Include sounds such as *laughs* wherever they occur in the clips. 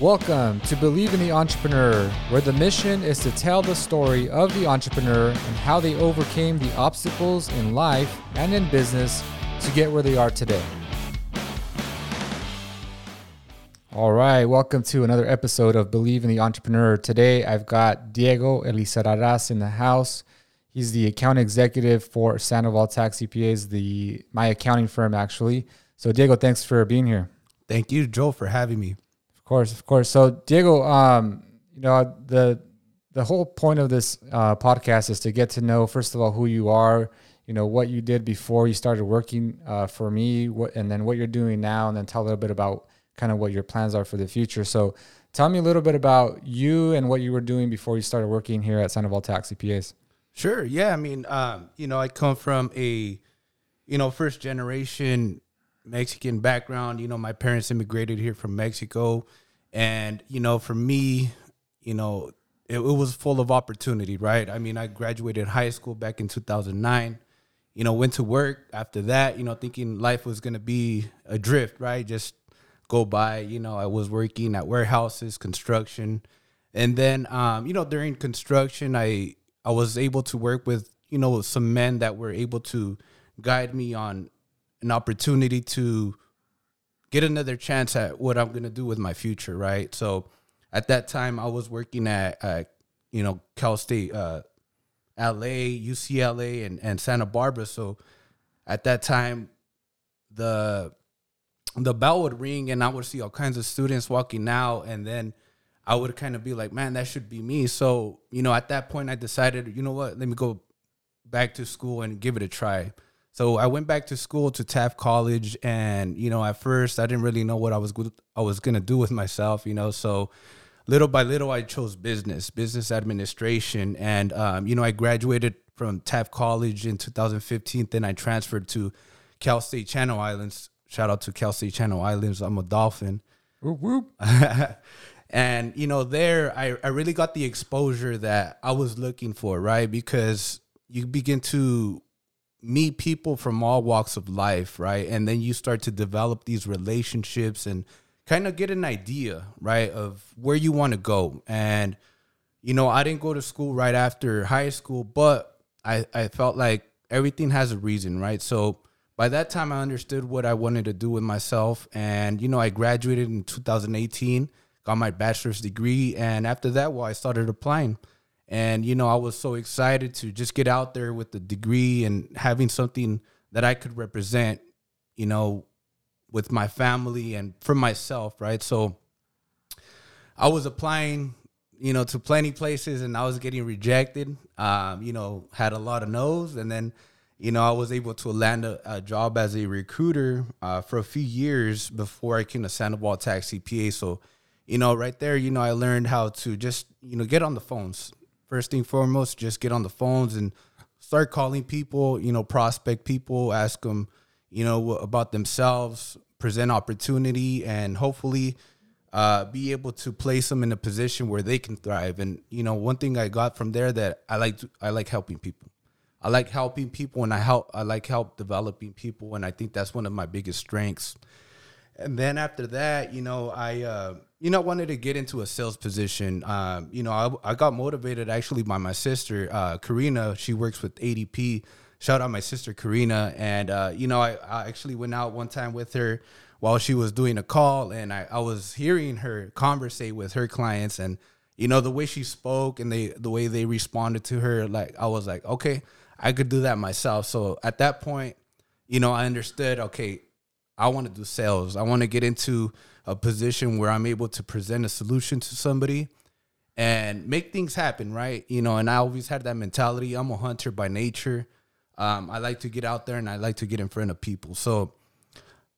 Welcome to Believe in the Entrepreneur, where the mission is to tell the story of the entrepreneur and how they overcame the obstacles in life and in business to get where they are today. All right, welcome to another episode of Believe in the Entrepreneur. Today I've got Diego Elizarraraz in the house. He's the account executive for Sandoval Tax CPAs, the my accounting firm actually. So Diego, thanks for being here. Thank you, Joe, for having me. Of course, of course. So Diego, um, you know the the whole point of this uh, podcast is to get to know first of all who you are, you know what you did before you started working uh, for me, what, and then what you're doing now, and then tell a little bit about kind of what your plans are for the future. So tell me a little bit about you and what you were doing before you started working here at Sandoval Tax CPAs. Sure. Yeah. I mean, um, you know, I come from a, you know, first generation Mexican background. You know, my parents immigrated here from Mexico. And, you know, for me, you know, it, it was full of opportunity, right? I mean, I graduated high school back in 2009 you know, went to work after that, you know, thinking life was going to be a drift, right? Just go by. You know, I was working at warehouses, construction, and then um, you know during construction, I I was able to work with you know some men that were able to guide me on an opportunity to get another chance at what I'm gonna do with my future. Right. So at that time, I was working at, at you know Cal State. Uh, LA, UCLA, and, and Santa Barbara. So at that time, the the bell would ring and I would see all kinds of students walking out and then I would kind of be like, man, that should be me. So, you know, at that point I decided, you know what, let me go back to school and give it a try. So I went back to school to Taft College and, you know, at first I didn't really know what I was good I was going to do with myself, you know. So little by little I chose business, business administration and um, you know, I graduated from Taft College in 2015, then I transferred to Cal State Channel Islands Shout out to Cal State Channel Islands. I'm a Dolphin. Whoop, whoop. *laughs* and you know, there I, I really got the exposure that I was looking for, right? Because you begin to meet people from all walks of life, right? And then you start to develop these relationships and kind of get an idea, right, of where you want to go. And you know, I didn't go to school right after high school, but I I felt like everything has a reason, right? So by that time I understood what I wanted to do with myself and you know I graduated in 2018 got my bachelor's degree and after that well I started applying and you know I was so excited to just get out there with the degree and having something that I could represent you know with my family and for myself right so I was applying you know to plenty places and I was getting rejected um, you know had a lot of no's and then you know, I was able to land a, a job as a recruiter uh, for a few years before I came to Sandoval Tax CPA. So, you know, right there, you know, I learned how to just, you know, get on the phones. First thing foremost, just get on the phones and start calling people, you know, prospect people, ask them, you know, about themselves, present opportunity, and hopefully uh, be able to place them in a position where they can thrive. And, you know, one thing I got from there that I like, I like helping people I like helping people and I help I like help developing people and I think that's one of my biggest strengths. And then after that, you know, I uh, you know wanted to get into a sales position. Um, you know, I, I got motivated actually by my sister uh, Karina. She works with ADP. Shout out my sister Karina. And uh, you know, I, I actually went out one time with her while she was doing a call, and I, I was hearing her conversate with her clients and you know the way she spoke and they the way they responded to her like i was like okay I could do that myself. So at that point, you know, I understood, okay, I want to do sales. I want to get into a position where I'm able to present a solution to somebody and make things happen, right? You know, and I always had that mentality. I'm a hunter by nature. Um, I like to get out there and I like to get in front of people. So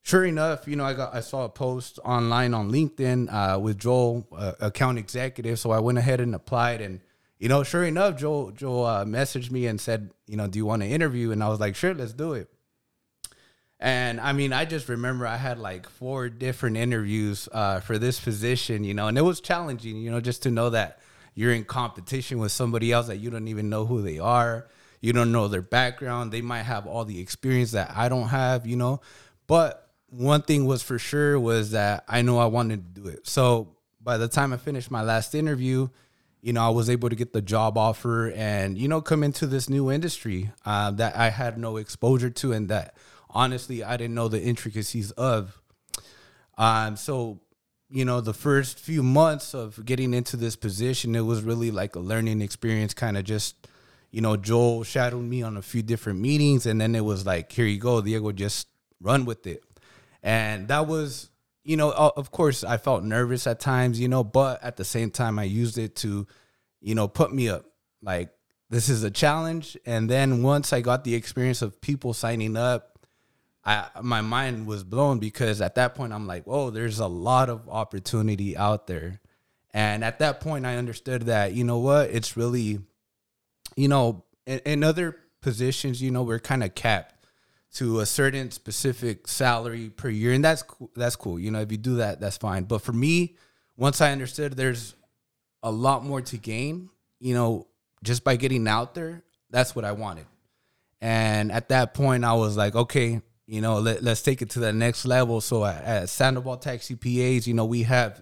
sure enough, you know, I got I saw a post online on LinkedIn uh, with Joel, uh, account executive. So I went ahead and applied and you know, sure enough, Joel Joel uh, messaged me and said, you know, do you want to interview? And I was like, sure, let's do it. And I mean, I just remember I had like four different interviews uh, for this position, you know, and it was challenging, you know, just to know that you're in competition with somebody else that you don't even know who they are. You don't know their background. They might have all the experience that I don't have, you know. But one thing was for sure was that I know I wanted to do it. So by the time I finished my last interview, you know, I was able to get the job offer and, you know, come into this new industry uh, that I had no exposure to and that honestly I didn't know the intricacies of. Um, so, you know, the first few months of getting into this position, it was really like a learning experience, kind of just, you know, Joel shadowed me on a few different meetings and then it was like, here you go, Diego, just run with it. And that was you know, of course, I felt nervous at times, you know, but at the same time, I used it to, you know, put me up. Like, this is a challenge. And then once I got the experience of people signing up, I my mind was blown because at that point, I'm like, whoa, there's a lot of opportunity out there. And at that point, I understood that, you know what, it's really, you know, in, in other positions, you know, we're kind of capped to a certain specific salary per year, and that's cool. That's cool. You know, if you do that, that's fine. But for me, once I understood there's a lot more to gain, you know, just by getting out there, that's what I wanted. And at that point, I was like, okay, you know, let, let's take it to the next level. So at, at Sandoval Tax CPAs, you know, we have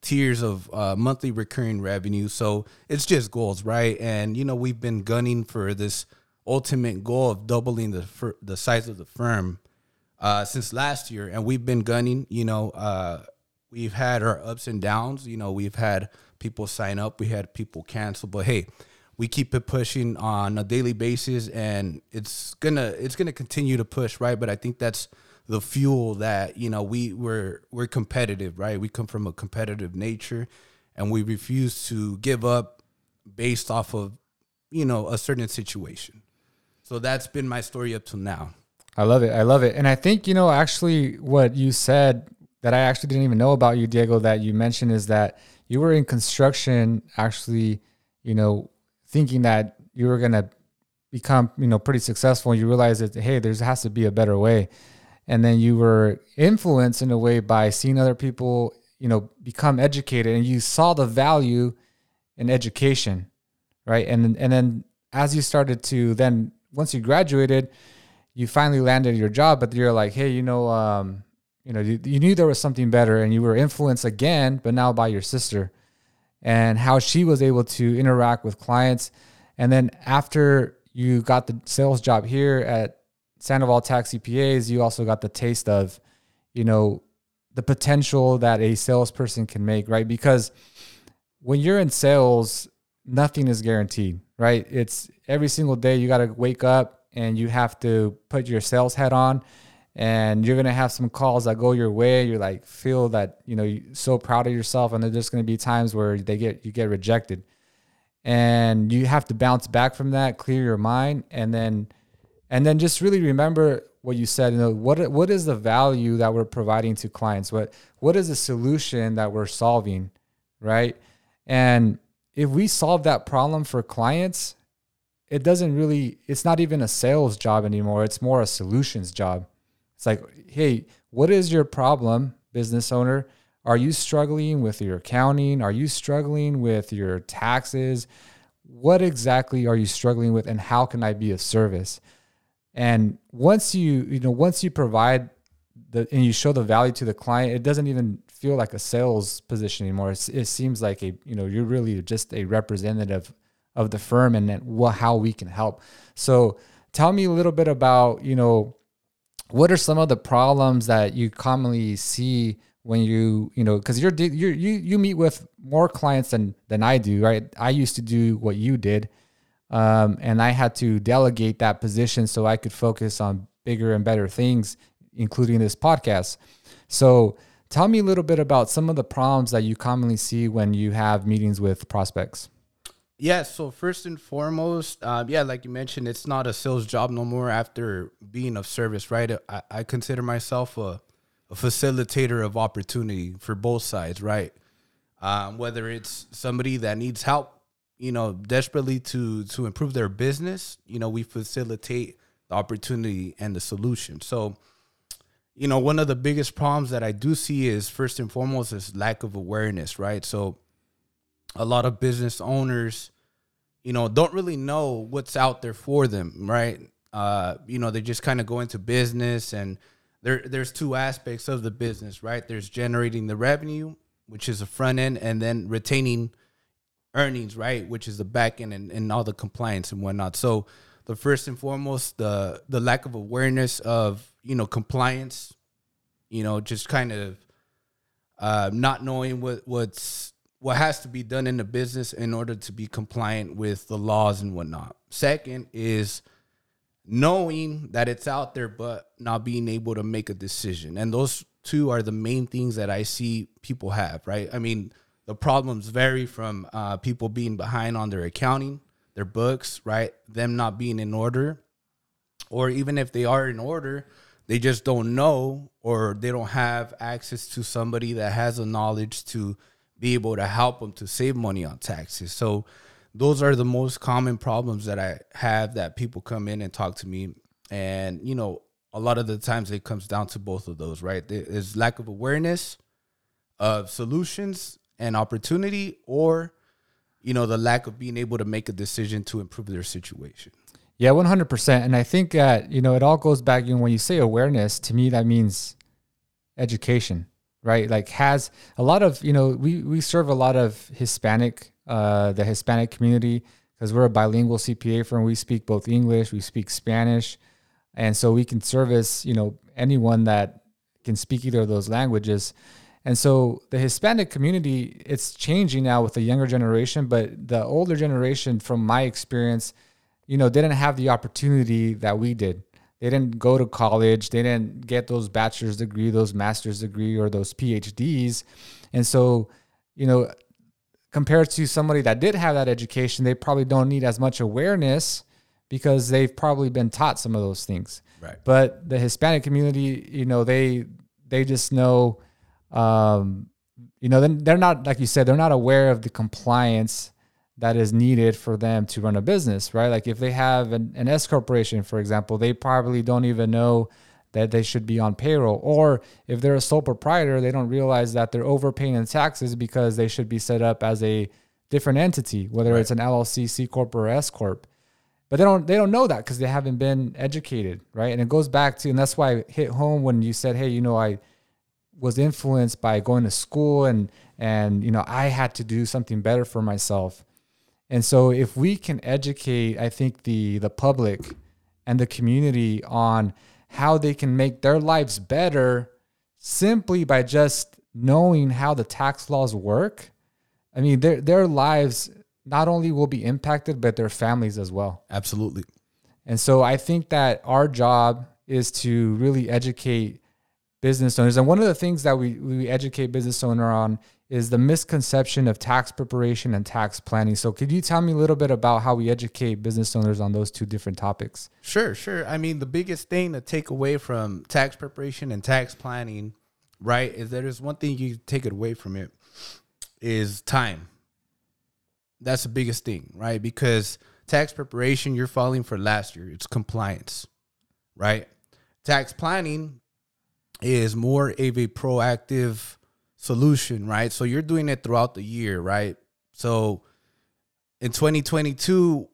tiers of uh, monthly recurring revenue. So it's just goals, right? And you know, we've been gunning for this ultimate goal of doubling the fir- the size of the firm uh, since last year, and we've been gunning. You know, uh, we've had our ups and downs. You know, we've had people sign up, we had people cancel, but hey, we keep it pushing on a daily basis, and it's gonna it's gonna continue to push, right? But I think that's the fuel that you know we we're we're competitive, right? We come from a competitive nature, and we refuse to give up based off of you know a certain situation. So that's been my story up till now. I love it. I love it. And I think, you know, actually what you said that I actually didn't even know about you, Diego, that you mentioned is that you were in construction actually, you know, thinking that you were to become, you know, pretty successful. You realize that, hey, there has to be a better way. And then you were influenced in a way by seeing other people, you know, become educated and you saw the value in education, right? And, and then as you started to then once you graduated, you finally landed your job, but you're like, hey, you know, um, you know, you, you knew there was something better, and you were influenced again, but now by your sister, and how she was able to interact with clients, and then after you got the sales job here at Sandoval Tax CPAs, you also got the taste of, you know, the potential that a salesperson can make, right? Because when you're in sales, nothing is guaranteed, right? It's every single day you got to wake up and you have to put your sales hat on and you're to have some calls that go your way. You like feel that, you know, you're so proud of yourself and there's just to be times where they get you get rejected. And you have to bounce back from that, clear your mind and then and then just really remember what you said, you know, what what is the value that we're providing to clients? What what is the solution that we're solving, right? And if we solve that problem for clients, it doesn't really, it's not even a sales job anymore. It's more a solutions job. It's like, hey, what is your problem, business owner? Are you struggling with your accounting? Are you struggling with your taxes? What exactly are you struggling with and how can I be of service? And once you, you know, once you provide the and you show the value to the client, it doesn't even feel like a sales position anymore. It's, it seems like a you know you're really just a representative of the firm and what how we can help. So tell me a little bit about you know what are some of the problems that you commonly see when you you know because you're, you're you you meet with more clients than than I do right I used to do what you did um, and I had to delegate that position so I could focus on bigger and better things including this podcast so Tell me a little bit about some of the problems that you commonly see when you have meetings with prospects. Yeah, so first and foremost, uh, yeah, like you mentioned, it's not a sales job no more after being of service, right? I, I consider myself a, a facilitator of opportunity for both sides, right? Um, whether it's somebody that needs help, you know, desperately to to improve their business, you know, we facilitate the opportunity and the solution. So, you know, one of the biggest problems that I do see is first and foremost is lack of awareness, right? So a lot of business owners, you know, don't really know what's out there for them, right? Uh, you know, they just kind of go into business and there there's two aspects of the business, right? There's generating the revenue which is the front end, and then retaining earnings, right, which is the back end and, and all the compliance and whatnot. So the first and foremost, the the lack of awareness of you know compliance, you know, just kind of uh, not knowing what what's what has to be done in the business in order to be compliant with the laws and whatnot. Second is knowing that it's out there, but not being able to make a decision. And those two are the main things that I see people have, right? I mean, the problems vary from uh, people being behind on their accounting, their books, right? Them not being in order, or even if they are in order, they just don't know or they don't have access to somebody that has the knowledge to be able to help them to save money on taxes. So those are the most common problems that I have that people come in and talk to me and you know a lot of the times it comes down to both of those, right? There's lack of awareness of solutions and opportunity or you know the lack of being able to make a decision to improve their situation. Yeah, 100%. And I think that, you know, it all goes back, you know, when you say awareness, to me, that means education, right? Like has a lot of, you know, we, we serve a lot of Hispanic, uh, the Hispanic community because we're a bilingual CPA firm. We speak both English, we speak Spanish. And so we can service, you know, anyone that can speak either of those languages. And so the Hispanic community, it's changing now with the younger generation, but the older generation, from my experience, you know, didn't have the opportunity that we did. They didn't go to college. They didn't get those bachelor's degree, those master's degree, or those PhDs. And so, you know, compared to somebody that did have that education, they probably don't need as much awareness because they've probably been taught some of those things. Right. But the Hispanic community, you know, they they just know, um, you know, then they're not like you said, they're not aware of the compliance that is needed for them to run a business, right? Like if they have an, an S corporation, for example, they probably don't even know that they should be on payroll. Or if they're a sole proprietor, they don't realize that they're overpaying in taxes because they should be set up as a different entity, whether right. it's an LLC, C corp, or S corp. But they don't they don't know that because they haven't been educated, right? And it goes back to, and that's why I hit home when you said, "Hey, you know, I was influenced by going to school and and you know I had to do something better for myself." And so if we can educate, I think the the public and the community on how they can make their lives better simply by just knowing how the tax laws work, I mean their their lives not only will be impacted but their families as well. Absolutely. And so I think that our job is to really educate business owners. And one of the things that we, we educate business owner on is the misconception of tax preparation and tax planning. So, could you tell me a little bit about how we educate business owners on those two different topics? Sure, sure. I mean, the biggest thing to take away from tax preparation and tax planning, right, is that there's one thing you take it away from it is time. That's the biggest thing, right? Because tax preparation, you're falling for last year, it's compliance, right? Tax planning is more of a proactive solution, right? So you're doing it throughout the year, right? So in 2022,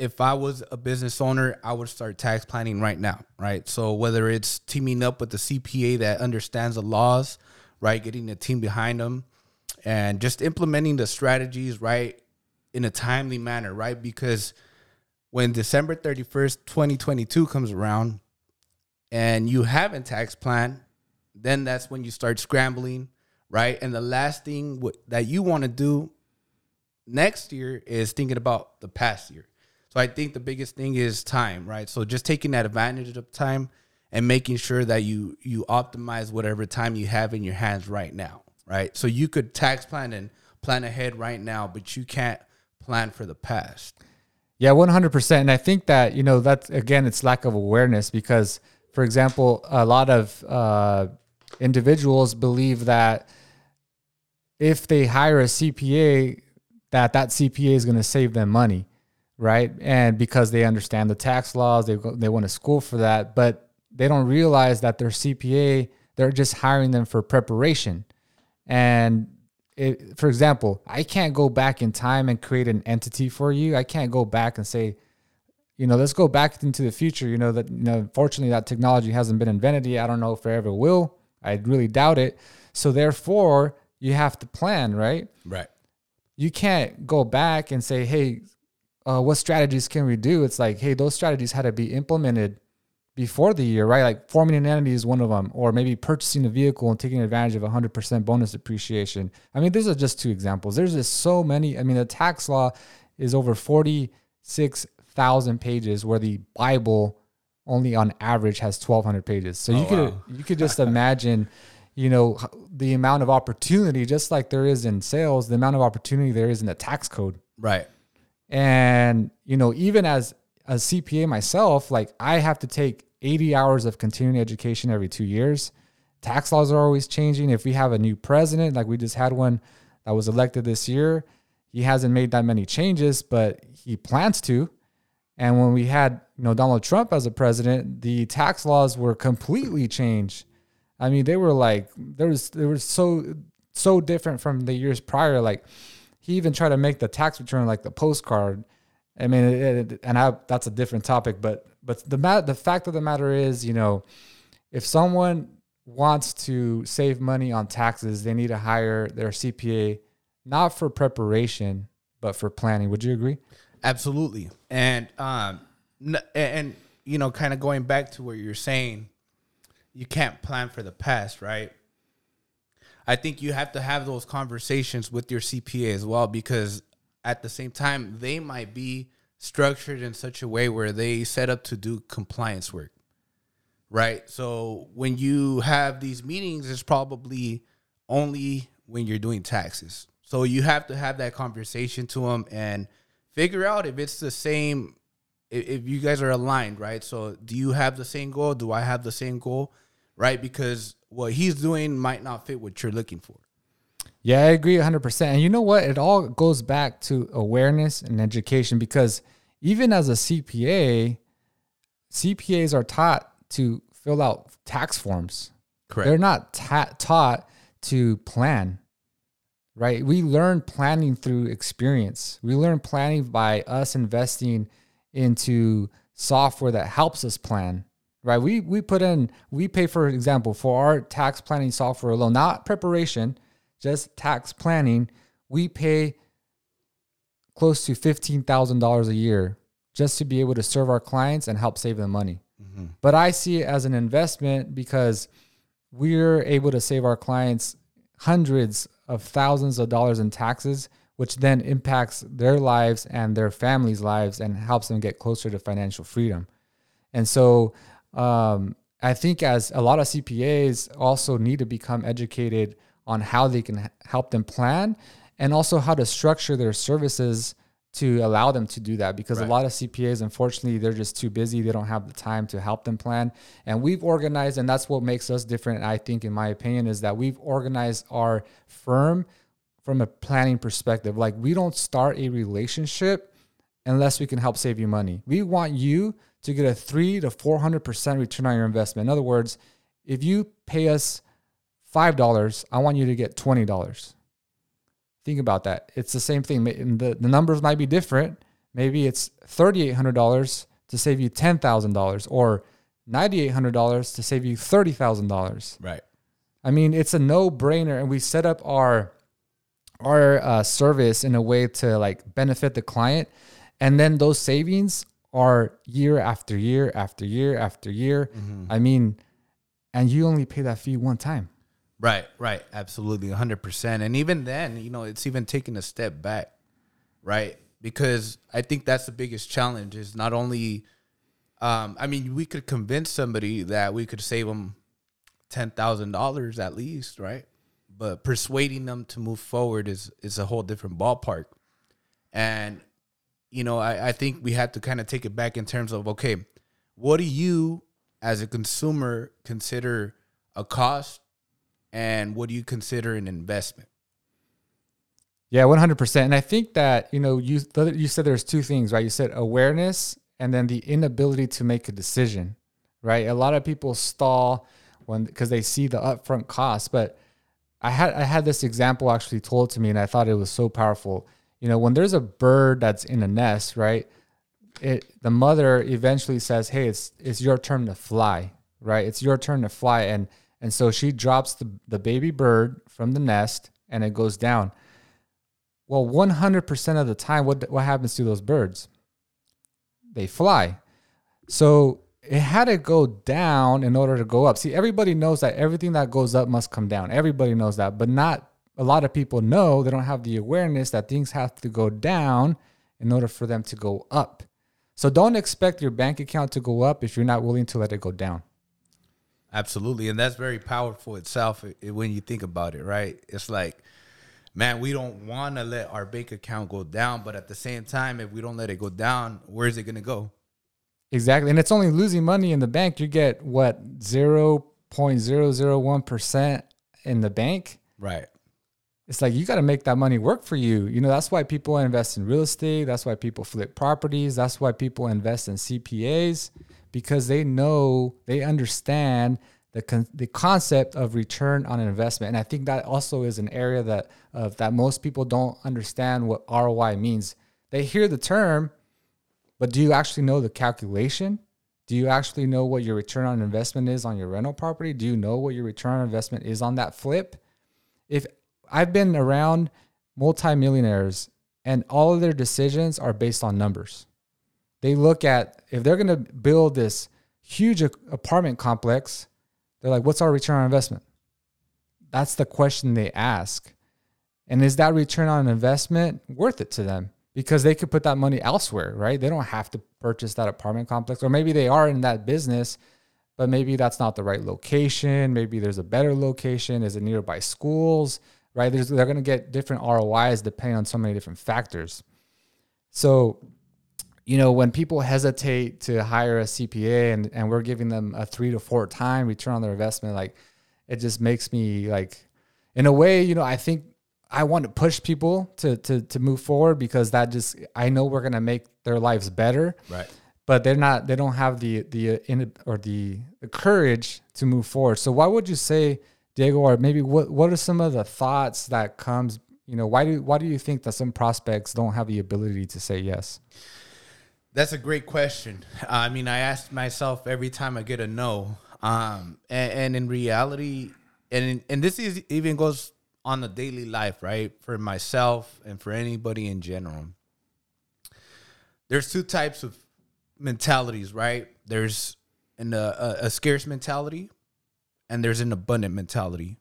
if I was a business owner, I would start tax planning right now, right? So whether it's teaming up with the CPA that understands the laws, right, getting a team behind them, and just implementing the strategies, right, in a timely manner, right? Because when December 31st, 2022 comes around and you haven't tax plan, then that's when you start scrambling, right? And the last thing w- that you want to do next year is thinking about the past year. So I think the biggest thing is time, right? So just taking that advantage of time and making sure that you you optimize whatever time you have in your hands right now, right? So you could tax plan and plan ahead right now, but you can't plan for the past. Yeah, 100%. And I think that, you know, that's again it's lack of awareness because for example, a lot of uh, individuals believe that if they hire a CPA, that that CPA is going to save them money, right? And because they understand the tax laws, they they went to school for that, but they don't realize that their CPA they're just hiring them for preparation. And it, for example, I can't go back in time and create an entity for you. I can't go back and say, you know, let's go back into the future. You know that you know, fortunately, that technology hasn't been invented yet. I don't know if it ever will. I really doubt it. So therefore, you have to plan, right? Right. You can't go back and say, hey, uh, what strategies can we do? It's like, hey, those strategies had to be implemented before the year, right? Like forming an entity is one of them, or maybe purchasing a vehicle and taking advantage of 100% bonus depreciation. I mean, these are just two examples. There's just so many. I mean, the tax law is over 46,000 pages, where the Bible only on average has 1,200 pages. So oh, you Oh, could wow. you could just imagine, *laughs* you know, the amount of opportunity, just like there is in sales, the amount of opportunity there is in the tax code. Right. And, you know, even as a CPA myself, like I have to take 80 hours of continuing education every two years. Tax laws are always changing. If we have a new president, like we just had one that was elected this year, he hasn't made that many changes, but he plans to. And when we had, you know, Donald Trump as a president, the tax laws were completely changed. I mean, they were like there was they were so so different from the years prior. Like he even tried to make the tax return like the postcard. I mean, it, it- and I, that's a different topic, but but the mat, the fact of the matter is, you know, if someone wants to save money on taxes, they need to hire their CPA not for preparation but for planning. Would you agree? Absolutely. And um and you know, kind of going back to what you're saying, you can't plan for the past, right? I think you have to have those conversations with your CPA as well because at the same time they might be structured in such a way where they set up to do compliance work. Right? So when you have these meetings it's probably only when you're doing taxes. So you have to have that conversation to them and figure out if it's the same if, if you guys are aligned, right? So do you have the same goal? Do I have the same goal? Right? Because what he's doing might not fit what you're looking for. Yeah, I agree 100%. And you know what? It all goes back to awareness and education because even as a CPA, CPAs are taught to fill out tax forms. Correct. They're not ta- taught to plan, right? We learn planning through experience. We learn planning by us investing into software that helps us plan, right? We we put in we pay for example for our tax planning software alone, not preparation, just tax planning. We pay close to fifteen thousand dollars a year just to be able to serve our clients and help save them money. Mm-hmm. But I see it as an investment because we're able to save our clients hundreds of thousands of dollars in taxes, which then impacts their lives and their families' lives and helps them get closer to financial freedom. And so um, I think as a lot of CPAs also need to become educated on how they can help them plan and also how to structure their services to allow them to do that because a lot of CPAs unfortunately they're just too busy they don't have the time to help them plan and we've organized and that's what makes us different I think in my opinion is that we've organized our firm from a planning perspective like we don't start a relationship unless we can help save you money. We want you to get a three to four hundred percent return on your investment. In other words, if you pay us five dollars, I want you to get twenty dollars. Think about that. It's the same thing. The, the numbers might be different. Maybe it's thirty eight hundred dollars to save you ten thousand dollars, or ninety eight hundred dollars to save you thirty thousand dollars. Right. I mean, it's a no brainer, and we set up our our uh, service in a way to like benefit the client, and then those savings are year after year after year after year. I mean, and you only pay that fee one time. Right, right, absolutely, hundred percent. And even then, you know, it's even taking a step back, right? Because I think that's the biggest challenge is not only, um, I mean, we could convince somebody that we could save them ten thousand dollars at least, right? But persuading them to move forward is is a whole different ballpark. And you know, I, I think we have to kind of take it back in terms of okay, what do you as a consumer consider a cost and what do you consider an investment? Yeah, one hundred percent. And I think that you know you you said there's two things, right? You said awareness and then the inability to make a decision, right? A lot of people stall when because they see the upfront cost. But I had I had this example actually told to me, and I thought it was so powerful. You know, when there's a bird that's in a nest, right? It the mother eventually says, "Hey, it's it's your turn to fly." Right? It's your turn to fly, and and so she drops the the baby bird from the nest, and it goes down. Well, 100% of the time, what, what happens to those birds? They fly. So it had to go down in order to go up. See, everybody knows that everything that goes up must come down. Everybody knows that, but not a lot of people know. They don't have the awareness that things have to go down in order for them to go up. So don't expect your bank account to go up if you're not willing to let it go down. Absolutely, and that's very powerful itself when you think about it, right? It's like, man, we don't want to let our bank account go down, but at the same time, if we don't let it go down, where is it going to go? Exactly. And it's only losing money in the bank. You get what, 0.001% in the bank? Right. It's like you got to make that money work for you. You know, that's why people invest in real estate. That's why people flip properties. That's why people invest in CPAs because they know, they understand the con- the concept of return on investment. And I think that also is an area that of that most people don't understand what ROI means. They hear the term, but do you actually know the calculation? Do you actually know what your return on investment is on your rental property? Do you know what your return on investment is on that flip? If I've been around multimillionaires and all of their decisions are based on numbers. They look at if they're going to build this huge apartment complex, they're like, what's our return on investment? That's the question they ask. And is that return on investment worth it to them? because they could put that money elsewhere, right? They don't have to purchase that apartment complex, or maybe they are in that business, but maybe that's not the right location. Maybe there's a better location. Is it nearby schools, right? There's, they're going to get different ROIs depending on so many different factors. So, you know, when people hesitate to hire a CPA and, and we're giving them a three to four time return on their investment, like it just makes me like, in a way, you know, I think I want to push people to to to move forward because that just I know we're gonna make their lives better. Right. But they're not. They don't have the the uh, in or the, the courage to move forward. So why would you say, Diego, or maybe what what are some of the thoughts that comes? You know, why do why do you think that some prospects don't have the ability to say yes? That's a great question. I mean, I ask myself every time I get a no. Um, and, and in reality, and and this is even goes on the daily life, right? For myself and for anybody in general. There's two types of mentalities, right? There's an, uh, a, a scarce mentality and there's an abundant mentality.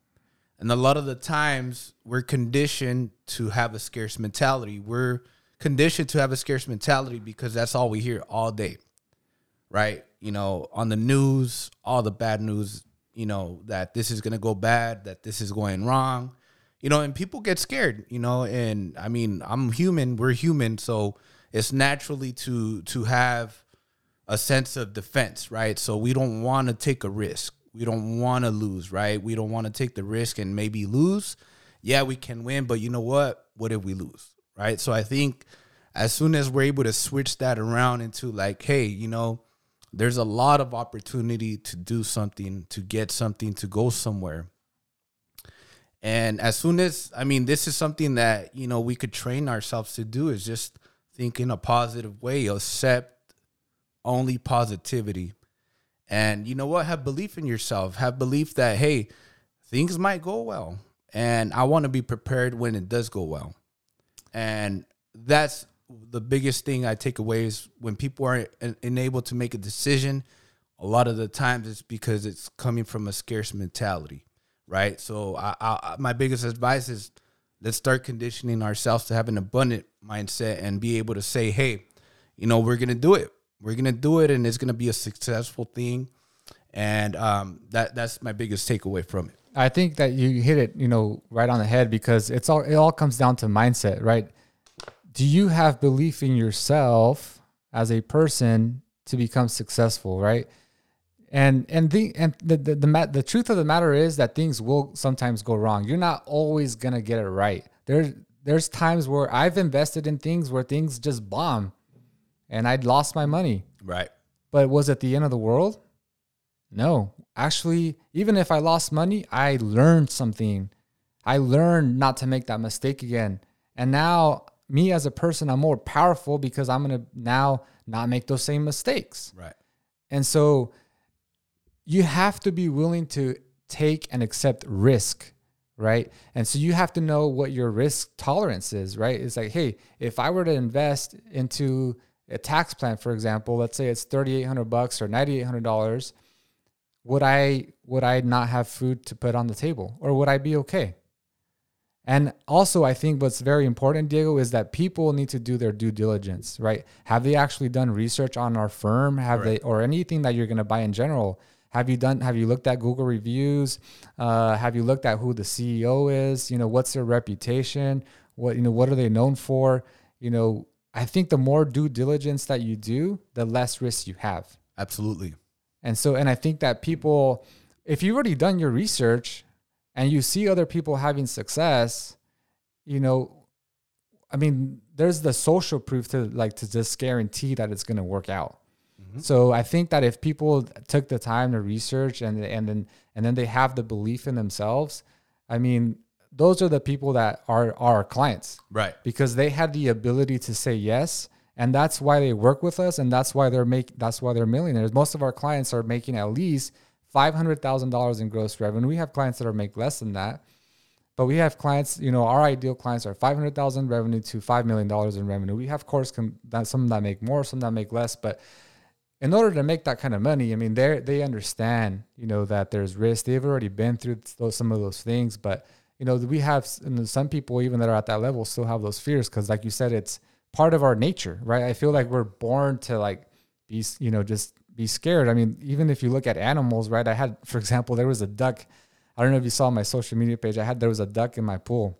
And a lot of the times we're conditioned to have a scarce mentality. We're conditioned to have a scarce mentality because that's all we hear all day, right? You know, on the news, all the bad news, you know, that this is going to go bad, that this is going wrong you know, and people get scared, you know, and I mean, I'm human, we're human, so it's naturally to to have a sense of defense, right? So we don't want to take a risk. We don't want to lose, right? We don't want to take the risk and maybe lose. Yeah, we can win, but you know what? What if we lose? Right? So I think as soon as we're able to switch that around into like, hey, you know, there's a lot of opportunity to do something, to get something, to go somewhere and as soon as, I mean, this is something that, you know, we could train ourselves to do is just think in a positive way, accept only positivity. And you know what? Have belief in yourself. Have belief that, hey, things might go well. And I want to be prepared when it does go well. And that's the biggest thing I take away is when people are enabled to make a decision, a lot of the times it's because it's coming from a scarce mentality right? So I, I, my biggest advice is let's start conditioning ourselves to have an abundant mindset and be able to say, hey, you know, we're gonna do it. We're gonna do it, and it's gonna be a successful thing. And um, that that's my biggest takeaway from it. I think that you hit it, you know, right on the head because it's all it all comes down to mindset, right? Do you have belief in yourself as a person to become successful, right? And and the and the the, the, the truth of the matter is that things will sometimes go wrong. You're not always gonna get it right. There's there's times where I've invested in things where things just bomb, and I'd lost my money. Right. But was it the end of the world? No. Actually, even if I lost money, I learned something. I learned not to make that mistake again. And now, me as a person, I'm more powerful because I'm going to now not make those same mistakes. Right. And so you have to be willing to take and accept risk, right? And so you have to know what your risk tolerance is, right? It's like, hey, if I were to invest into a tax plan, for example, let's say it's thirty eight hundred bucks or ninety eight hundred dollars, would I would I not have food to put on the table, or would I be okay? And also, I think what's very important, Diego, is that people need to do their due diligence, right? Have they actually done research on our firm? Have right. they, or anything that you're going to buy in general? Have you done? Have you looked at Google reviews? Uh, have you looked at who the CEO is? You know, what's their reputation? What you know, what are they known for? You know, I think the more due diligence that you do, the less risk you have. Absolutely. And so, and I think that people, if you've already done your research and you see other people having success, you know, I mean, there's the social proof to like to just guarantee that it's going to work out. Mm-hmm. So I think that if people took the time to research and and then and then they have the belief in themselves, I mean, those are the people that are, are our clients. Right. Because they had the ability to say yes. And that's why they work with us and that's why they're make that's why they're millionaires. Most of our clients are making at least five hundred thousand dollars in gross revenue. We have clients that are make less than that. But we have clients, you know, our ideal clients are 500,000 revenue to $5 million in revenue. We have, course, com- that, some that make more, some that make less. But in order to make that kind of money, I mean, they they understand, you know, that there's risk. They've already been through those, some of those things, but you know, we have some people even that are at that level still have those fears because, like you said, it's part of our nature, right? I feel like we're born to like be, you know, just be scared. I mean, even if you look at animals, right? I had, for example, there was a duck. I don't know if you saw my social media page. I had there was a duck in my pool.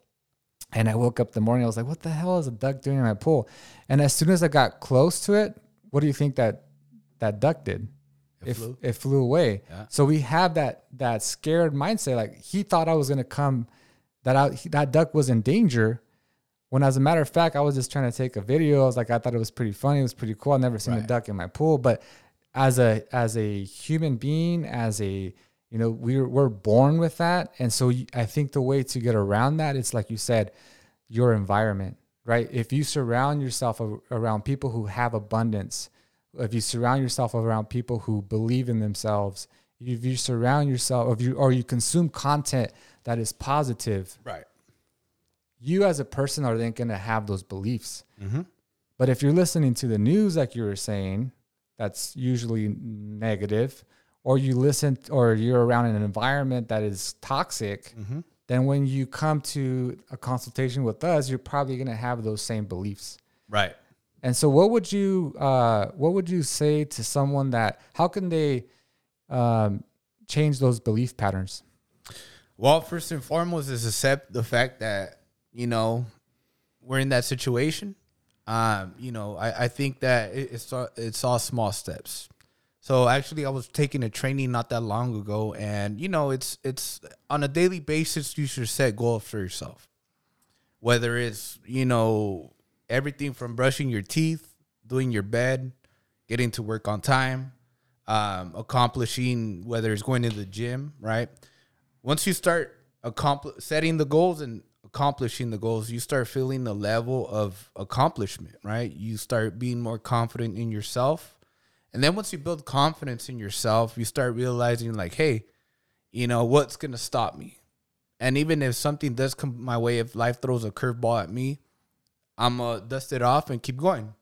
And I woke up the morning, I was like, what the hell is a duck doing in my pool? And as soon as I got close to it, what do you think that that duck did. It, it flew. It flew away. Yeah. So we have that that scared mindset. Like he thought I was gonna come, that I, that duck was in danger. When as a matter of fact, I was just trying to take a video. I was like, I thought it was pretty funny. It was pretty cool. I've never seen right. a duck in my pool. But as a as a human being, as a you know, we're we're born with that, and so I think the way to get around that, it's like you said, your environment, right? If you surround yourself around people who have abundance, if you surround yourself around people who believe in themselves, if you surround yourself, if you or you consume content that is positive, right? You as a person are then going to have those beliefs. Mm-hmm. But if you're listening to the news, like you were saying, that's usually negative, or you listen, or you're around an environment that is toxic. Mm-hmm. Then when you come to a consultation with us, you're probably going to have those same beliefs. Right. And so, what would you uh, what would you say to someone that how can they um, change those belief patterns? Well, first and foremost is accept the fact that you know we're in that situation. Um, you know, I, I think that it, it's all, it's all small steps. So actually, I was taking a training not that long ago, and you know, it's it's on a daily basis. You should set goals for yourself, whether it's you know everything from brushing your teeth, doing your bed, getting to work on time, um, accomplishing whether it's going to the gym, right? Once you start accompli- setting the goals and accomplishing the goals, you start feeling the level of accomplishment, right? You start being more confident in yourself. And then once you build confidence in yourself, you start realizing, like, hey, you know, what's going to stop me? And even if something does come my way, if life throws a curveball at me, I'm gonna dust it off and keep going.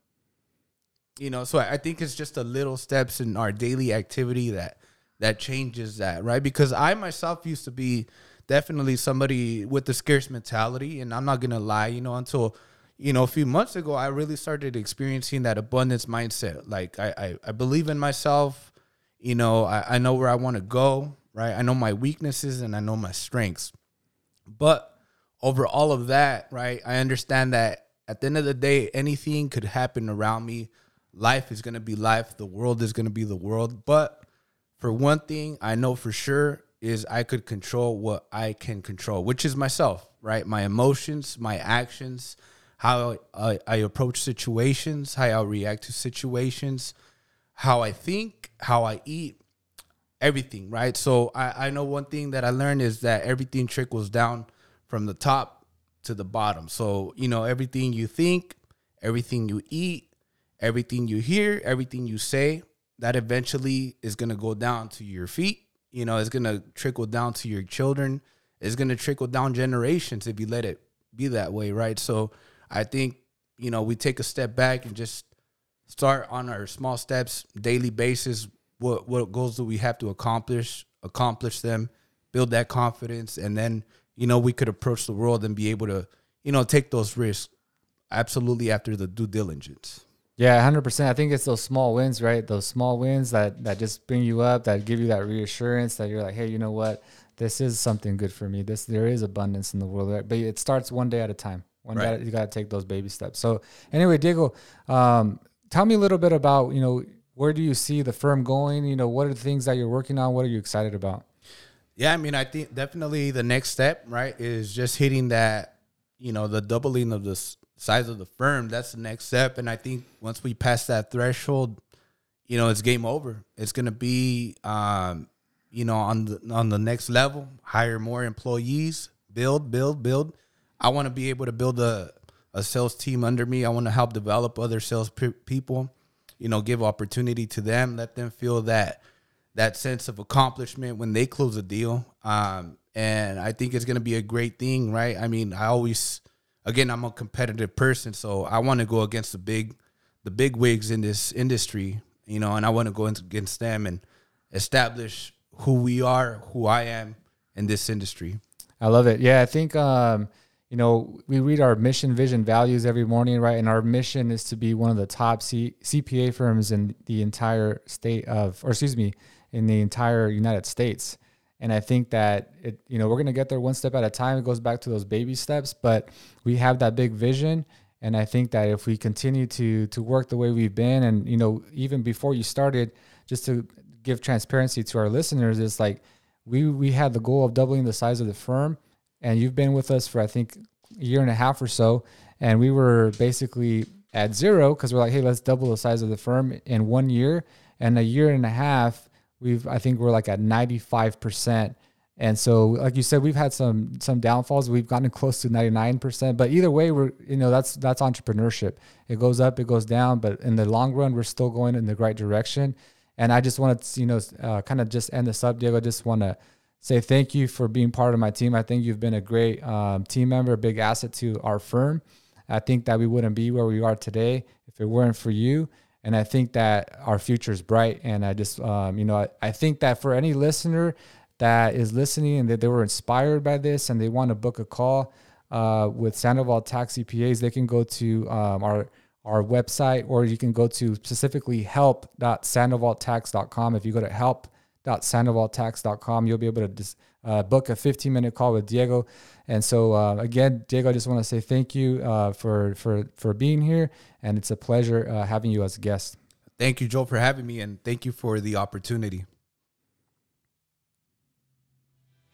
You know, so I think it's just the little steps in our daily activity that that changes that, right? Because I myself used to be definitely somebody with the scarce mentality, and I'm not gonna lie, you know, until you know a few months ago, I really started experiencing that abundance mindset. Like I I, I believe in myself, you know, I, I know where I want to go, right? I know my weaknesses and I know my strengths, but over all of that, right? I understand that at the end of the day, anything could happen around me. Life is going to be life. The world is going to be the world. But for one thing, I know for sure is I could control what I can control, which is myself, right? My emotions, my actions, how I, I approach situations, how I react to situations, how I think, how I eat, everything, right? So I, I know one thing that I learned is that everything trickles down from the top to the bottom. So, you know, everything you think, everything you eat, everything you hear, everything you say, that eventually is going to go down to your feet. You know, it's going to trickle down to your children it's going to trickle down generations if you let it be that way, right? So I think you know we take a step back and just start on our small steps, daily basis. What what goals do we have to accomplish? Accomplish them, build that confidence, and then you know we could approach the world and be able to you know take those risks. Absolutely, after the due diligence. Yeah, hundred percent. I think it's those small wins, right? Those small wins that that just bring you up, that give you that reassurance that you're like, hey, you know what? This is something good for me. This there is abundance in the world, right? But it starts one day at a time. One right. day you got to take those baby steps. So anyway, Diego, um, tell me a little bit about you know where do you see the firm going? You know, what are the things that you're working on? What are you excited about? Yeah, I mean, I think definitely the next step, right, is just hitting that, you know, the doubling of the size of the firm. That's the next step, and I think once we pass that threshold, you know, it's game over. It's gonna be, um, you know, on the on the next level, hire more employees, build, build, build. I want to be able to build a a sales team under me. I want to help develop other sales pe- people. You know, give opportunity to them, let them feel that that sense of accomplishment when they close a deal. Um, and I think it's going to be a great thing, right? I mean, I always, again, I'm a competitive person, so I want to go against the big, the big wigs in this industry, you know, and I want to go against them and establish who we are, who I am in this industry. I love it. Yeah, I think um, you know, we read our mission, vision, values every morning, right? And our mission is to be one of the top C- CPA firms in the entire state of, or excuse me, in the entire United States. And I think that it, you know, we're gonna get there one step at a time. It goes back to those baby steps, but we have that big vision. And I think that if we continue to to work the way we've been, and you know, even before you started, just to give transparency to our listeners, is like we we had the goal of doubling the size of the firm and you've been with us for I think a year and a half or so, and we were basically at zero because we're like, hey, let's double the size of the firm in one year, and a year and a half, we've I think we're like at ninety five percent. And so, like you said, we've had some some downfalls. We've gotten close to ninety nine percent, but either way, we're you know that's that's entrepreneurship. It goes up, it goes down, but in the long run, we're still going in the right direction. And I just want to you know uh, kind of just end this up, Diego. I just want to say thank you for being part of my team. I think you've been a great um, team member, a big asset to our firm. I think that we wouldn't be where we are today if it weren't for you. And I think that our future is bright. And I just, um, you know, I, I think that for any listener that is listening and that they were inspired by this and they want to book a call uh, with Sandoval Tax CPAs, they can go to um, our our website or you can go to specifically help.sandovaltax.com. If you go to help.sandovaltax.com, You'll be able to just, uh, book a 15 minute call with Diego. And so, uh, again, Diego, I just want to say thank you uh, for, for, for being here. And it's a pleasure uh, having you as a guest. Thank you, Joel, for having me. And thank you for the opportunity.